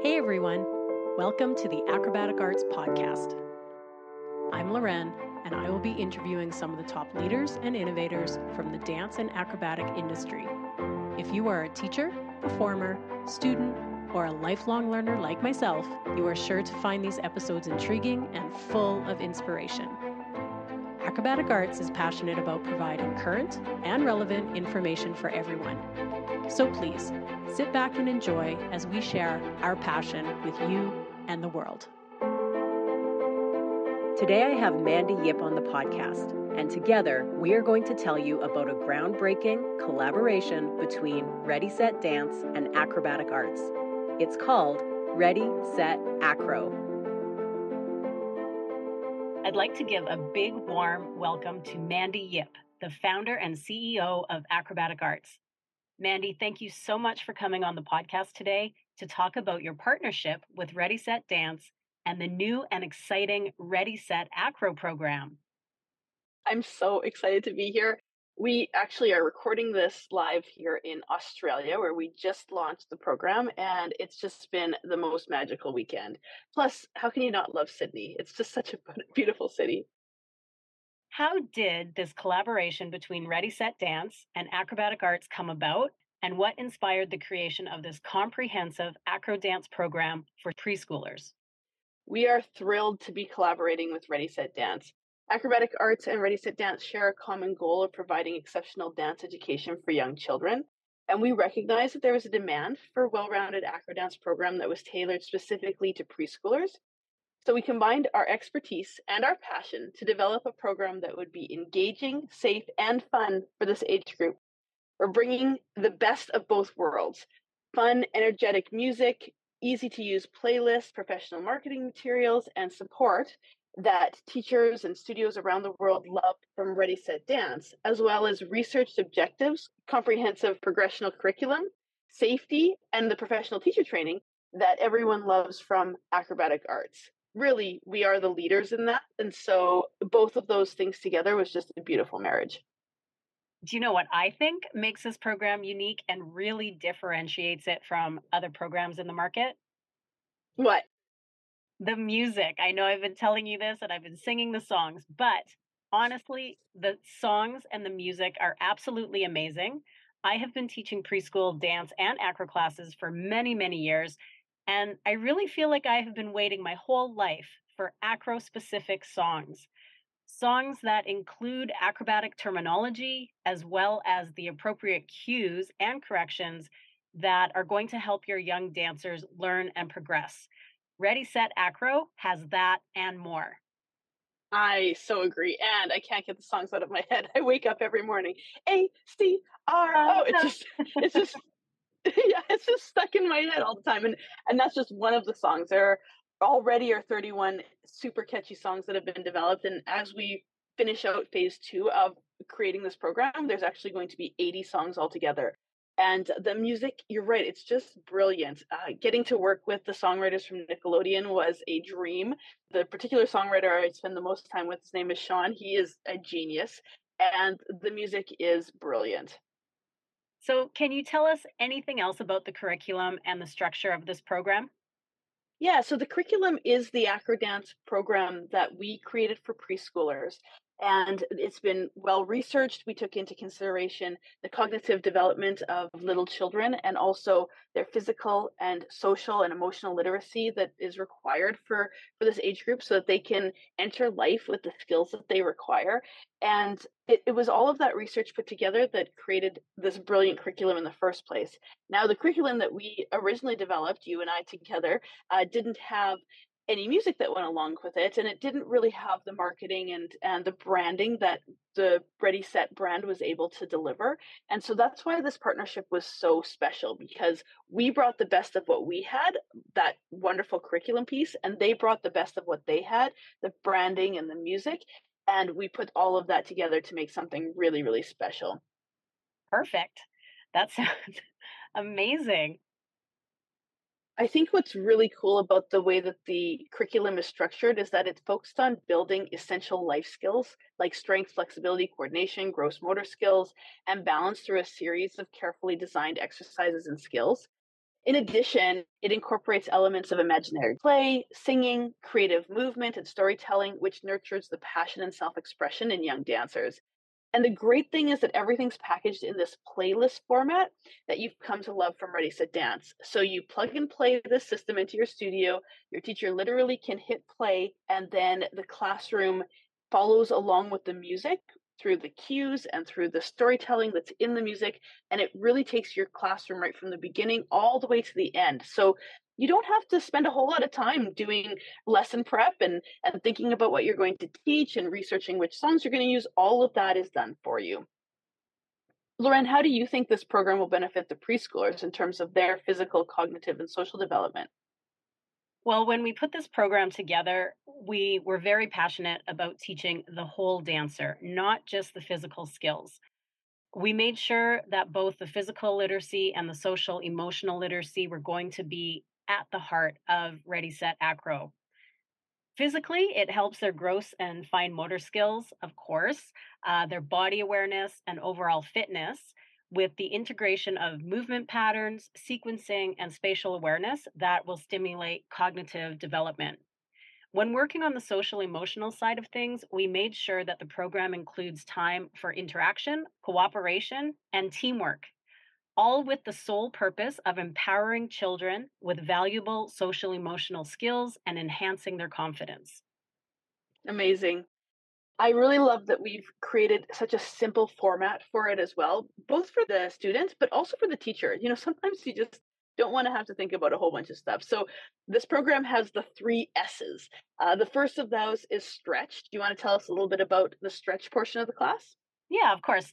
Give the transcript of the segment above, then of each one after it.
Hey everyone, welcome to the Acrobatic Arts Podcast. I'm Loren, and I will be interviewing some of the top leaders and innovators from the dance and acrobatic industry. If you are a teacher, performer, student, or a lifelong learner like myself, you are sure to find these episodes intriguing and full of inspiration. Acrobatic Arts is passionate about providing current and relevant information for everyone. So please sit back and enjoy as we share our passion with you and the world. Today I have Mandy Yip on the podcast, and together we are going to tell you about a groundbreaking collaboration between Ready Set Dance and Acrobatic Arts. It's called Ready Set Acro. I'd like to give a big warm welcome to Mandy Yip, the founder and CEO of Acrobatic Arts. Mandy, thank you so much for coming on the podcast today to talk about your partnership with Ready Set Dance and the new and exciting Ready Set Acro program. I'm so excited to be here. We actually are recording this live here in Australia, where we just launched the program, and it's just been the most magical weekend. Plus, how can you not love Sydney? It's just such a beautiful city. How did this collaboration between Ready Set Dance and Acrobatic Arts come about? And what inspired the creation of this comprehensive acro dance program for preschoolers? We are thrilled to be collaborating with Ready Set Dance. Acrobatic Arts and Ready Set Dance share a common goal of providing exceptional dance education for young children. And we recognize that there was a demand for a well rounded acro dance program that was tailored specifically to preschoolers so we combined our expertise and our passion to develop a program that would be engaging, safe, and fun for this age group. We're bringing the best of both worlds fun, energetic music, easy to use playlists, professional marketing materials, and support that teachers and studios around the world love from Ready Set Dance, as well as researched objectives, comprehensive progressional curriculum, safety, and the professional teacher training that everyone loves from acrobatic arts. Really we are the leaders in that and so both of those things together was just a beautiful marriage. Do you know what i think makes this program unique and really differentiates it from other programs in the market? What the music i know i've been telling you this and i've been singing the songs but honestly the songs and the music are absolutely amazing i have been teaching preschool dance and acro classes for many many years and I really feel like I have been waiting my whole life for acro specific songs. Songs that include acrobatic terminology as well as the appropriate cues and corrections that are going to help your young dancers learn and progress. Ready, Set, Acro has that and more. I so agree. And I can't get the songs out of my head. I wake up every morning. A C R O. It's just it's just yeah, it's just stuck in my head all the time. And and that's just one of the songs. There already are 31 super catchy songs that have been developed. And as we finish out phase two of creating this program, there's actually going to be 80 songs altogether. And the music, you're right, it's just brilliant. Uh, getting to work with the songwriters from Nickelodeon was a dream. The particular songwriter I spend the most time with, his name is Sean. He is a genius, and the music is brilliant. So, can you tell us anything else about the curriculum and the structure of this program? Yeah, so the curriculum is the Acrodance program that we created for preschoolers and it's been well researched. We took into consideration the cognitive development of little children and also their physical and social and emotional literacy that is required for, for this age group so that they can enter life with the skills that they require. And it, it was all of that research put together that created this brilliant curriculum in the first place. Now, the curriculum that we originally developed, you and I together, uh, didn't have any music that went along with it and it didn't really have the marketing and and the branding that the ready set brand was able to deliver and so that's why this partnership was so special because we brought the best of what we had that wonderful curriculum piece and they brought the best of what they had the branding and the music and we put all of that together to make something really really special. Perfect. That sounds amazing I think what's really cool about the way that the curriculum is structured is that it's focused on building essential life skills like strength, flexibility, coordination, gross motor skills, and balance through a series of carefully designed exercises and skills. In addition, it incorporates elements of imaginary play, singing, creative movement, and storytelling, which nurtures the passion and self expression in young dancers. And the great thing is that everything's packaged in this playlist format that you've come to love from Ready Set Dance. So you plug and play this system into your studio. Your teacher literally can hit play, and then the classroom follows along with the music through the cues and through the storytelling that's in the music. And it really takes your classroom right from the beginning all the way to the end. So you don't have to spend a whole lot of time doing lesson prep and, and thinking about what you're going to teach and researching which songs you're going to use. All of that is done for you. Loren, how do you think this program will benefit the preschoolers in terms of their physical, cognitive, and social development? Well, when we put this program together, we were very passionate about teaching the whole dancer, not just the physical skills. We made sure that both the physical literacy and the social emotional literacy were going to be at the heart of Ready Set Acro. Physically, it helps their gross and fine motor skills, of course, uh, their body awareness, and overall fitness with the integration of movement patterns, sequencing, and spatial awareness that will stimulate cognitive development. When working on the social emotional side of things, we made sure that the program includes time for interaction, cooperation, and teamwork all with the sole purpose of empowering children with valuable social emotional skills and enhancing their confidence. Amazing. I really love that we've created such a simple format for it as well, both for the students, but also for the teacher. You know, sometimes you just don't want to have to think about a whole bunch of stuff. So, this program has the three S's. Uh, the first of those is stretch. Do you want to tell us a little bit about the stretch portion of the class? Yeah, of course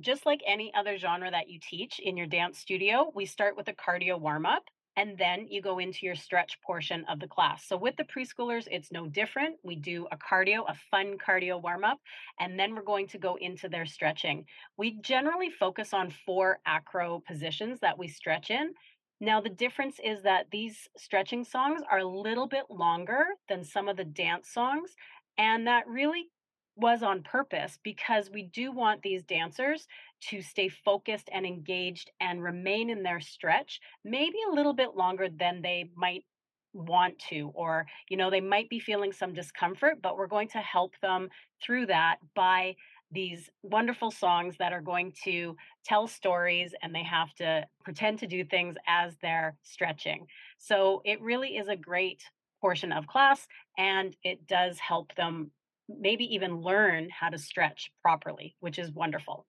just like any other genre that you teach in your dance studio, we start with a cardio warm up and then you go into your stretch portion of the class. So with the preschoolers, it's no different. We do a cardio, a fun cardio warm up, and then we're going to go into their stretching. We generally focus on four acro positions that we stretch in. Now, the difference is that these stretching songs are a little bit longer than some of the dance songs, and that really was on purpose because we do want these dancers to stay focused and engaged and remain in their stretch maybe a little bit longer than they might want to or you know they might be feeling some discomfort but we're going to help them through that by these wonderful songs that are going to tell stories and they have to pretend to do things as they're stretching. So it really is a great portion of class and it does help them maybe even learn how to stretch properly, which is wonderful.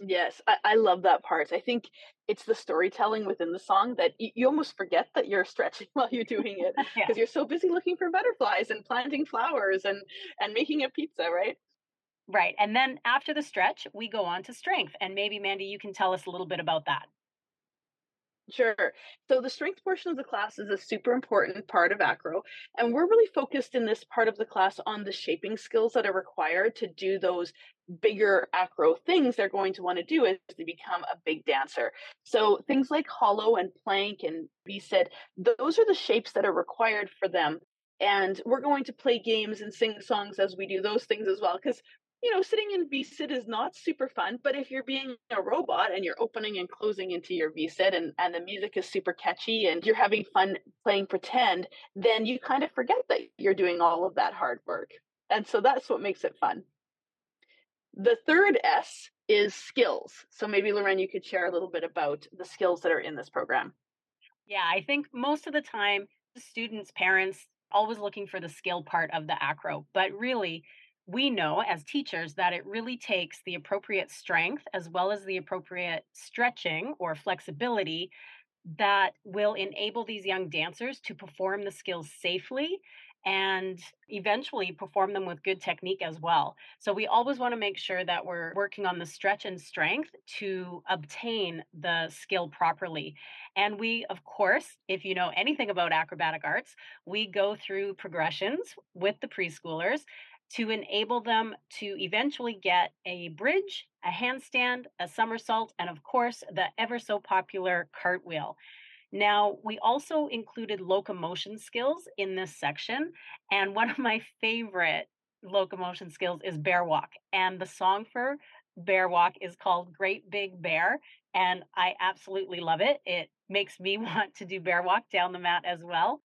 Yes, I, I love that part. I think it's the storytelling within the song that you, you almost forget that you're stretching while you're doing it because yeah. you're so busy looking for butterflies and planting flowers and and making a pizza, right? Right. And then after the stretch, we go on to strength. And maybe Mandy, you can tell us a little bit about that. Sure. So the strength portion of the class is a super important part of acro. And we're really focused in this part of the class on the shaping skills that are required to do those bigger acro things they're going to want to do as they become a big dancer. So things like hollow and plank and V-sit, those are the shapes that are required for them. And we're going to play games and sing songs as we do those things as well, because you know, sitting in V-sit is not super fun, but if you're being a robot and you're opening and closing into your V-sit and, and the music is super catchy and you're having fun playing pretend, then you kind of forget that you're doing all of that hard work. And so that's what makes it fun. The third S is skills. So maybe Loren, you could share a little bit about the skills that are in this program. Yeah, I think most of the time, students, parents, always looking for the skill part of the acro, but really we know as teachers that it really takes the appropriate strength as well as the appropriate stretching or flexibility that will enable these young dancers to perform the skills safely and eventually perform them with good technique as well. So we always want to make sure that we're working on the stretch and strength to obtain the skill properly. And we, of course, if you know anything about acrobatic arts, we go through progressions with the preschoolers to enable them to eventually get a bridge, a handstand, a somersault, and of course, the ever so popular cartwheel. Now, we also included locomotion skills in this section, and one of my favorite locomotion skills is bear walk. And the song for bear walk is called Great Big Bear, and I absolutely love it. It makes me want to do bear walk down the mat as well.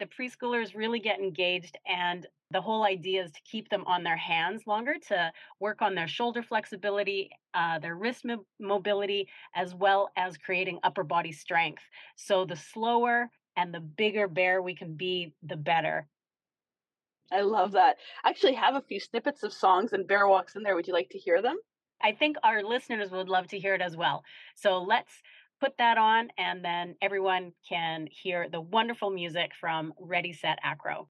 The preschoolers really get engaged, and the whole idea is to keep them on their hands longer to work on their shoulder flexibility, uh, their wrist mo- mobility, as well as creating upper body strength. So the slower and the bigger bear we can be, the better. I love that. I actually have a few snippets of songs and bear walks in there. Would you like to hear them? I think our listeners would love to hear it as well. So let's put that on, and then everyone can hear the wonderful music from Ready, Set, Acro.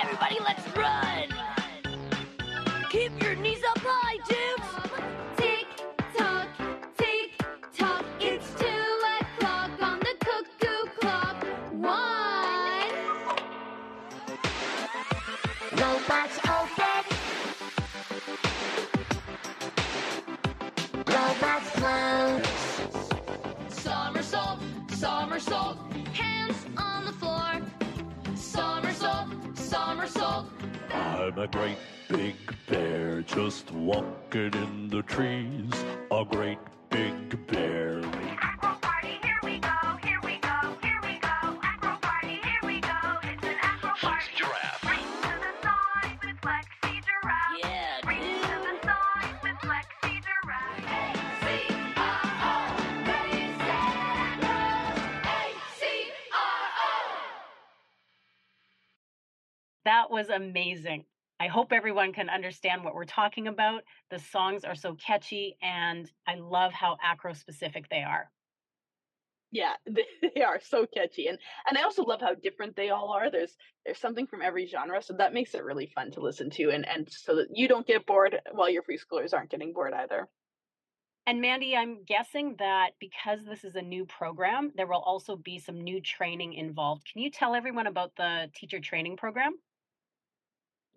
Everybody, let's run! Keep your knees up Somersault. I'm a great big bear just walking in the trees. A great big bear. That was amazing. I hope everyone can understand what we're talking about. The songs are so catchy, and I love how acro specific they are. Yeah, they are so catchy, and and I also love how different they all are. There's there's something from every genre, so that makes it really fun to listen to, and and so that you don't get bored while your preschoolers aren't getting bored either. And Mandy, I'm guessing that because this is a new program, there will also be some new training involved. Can you tell everyone about the teacher training program?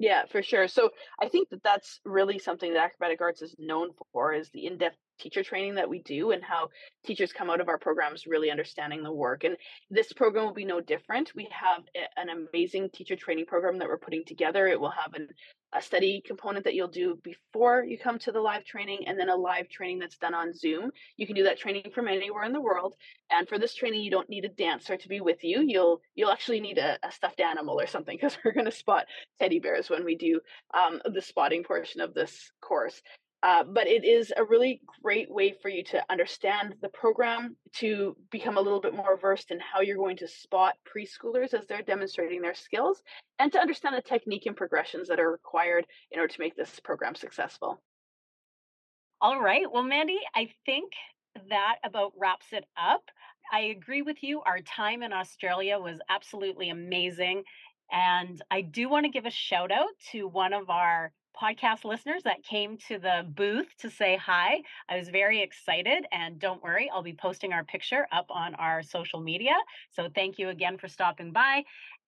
Yeah, for sure. So I think that that's really something that acrobatic arts is known for is the in-depth teacher training that we do and how teachers come out of our programs really understanding the work. And this program will be no different. We have an amazing teacher training program that we're putting together. It will have an, a study component that you'll do before you come to the live training and then a live training that's done on Zoom. You can do that training from anywhere in the world. And for this training, you don't need a dancer to be with you. You'll you'll actually need a, a stuffed animal or something because we're going to spot teddy bears when we do um, the spotting portion of this course. Uh, but it is a really great way for you to understand the program, to become a little bit more versed in how you're going to spot preschoolers as they're demonstrating their skills, and to understand the technique and progressions that are required in order to make this program successful. All right. Well, Mandy, I think that about wraps it up. I agree with you. Our time in Australia was absolutely amazing. And I do want to give a shout out to one of our podcast listeners that came to the booth to say hi. I was very excited. And don't worry, I'll be posting our picture up on our social media. So thank you again for stopping by.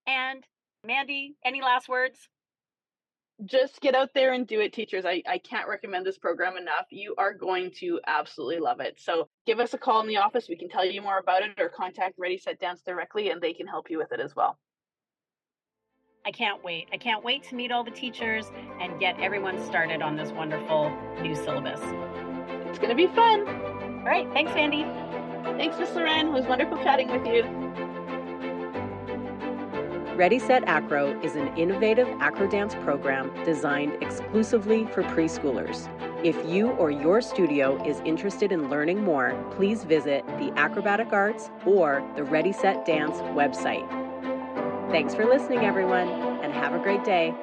And Mandy, any last words? Just get out there and do it, teachers. I, I can't recommend this program enough. You are going to absolutely love it. So give us a call in the office. We can tell you more about it or contact Ready Set Dance directly and they can help you with it as well. I can't wait. I can't wait to meet all the teachers and get everyone started on this wonderful new syllabus. It's going to be fun. All right. Thanks, Mandy. Thanks, Miss Loren. It was wonderful chatting with you. Ready Set Acro is an innovative acro dance program designed exclusively for preschoolers. If you or your studio is interested in learning more, please visit the Acrobatic Arts or the Ready Set Dance website. Thanks for listening, everyone, and have a great day.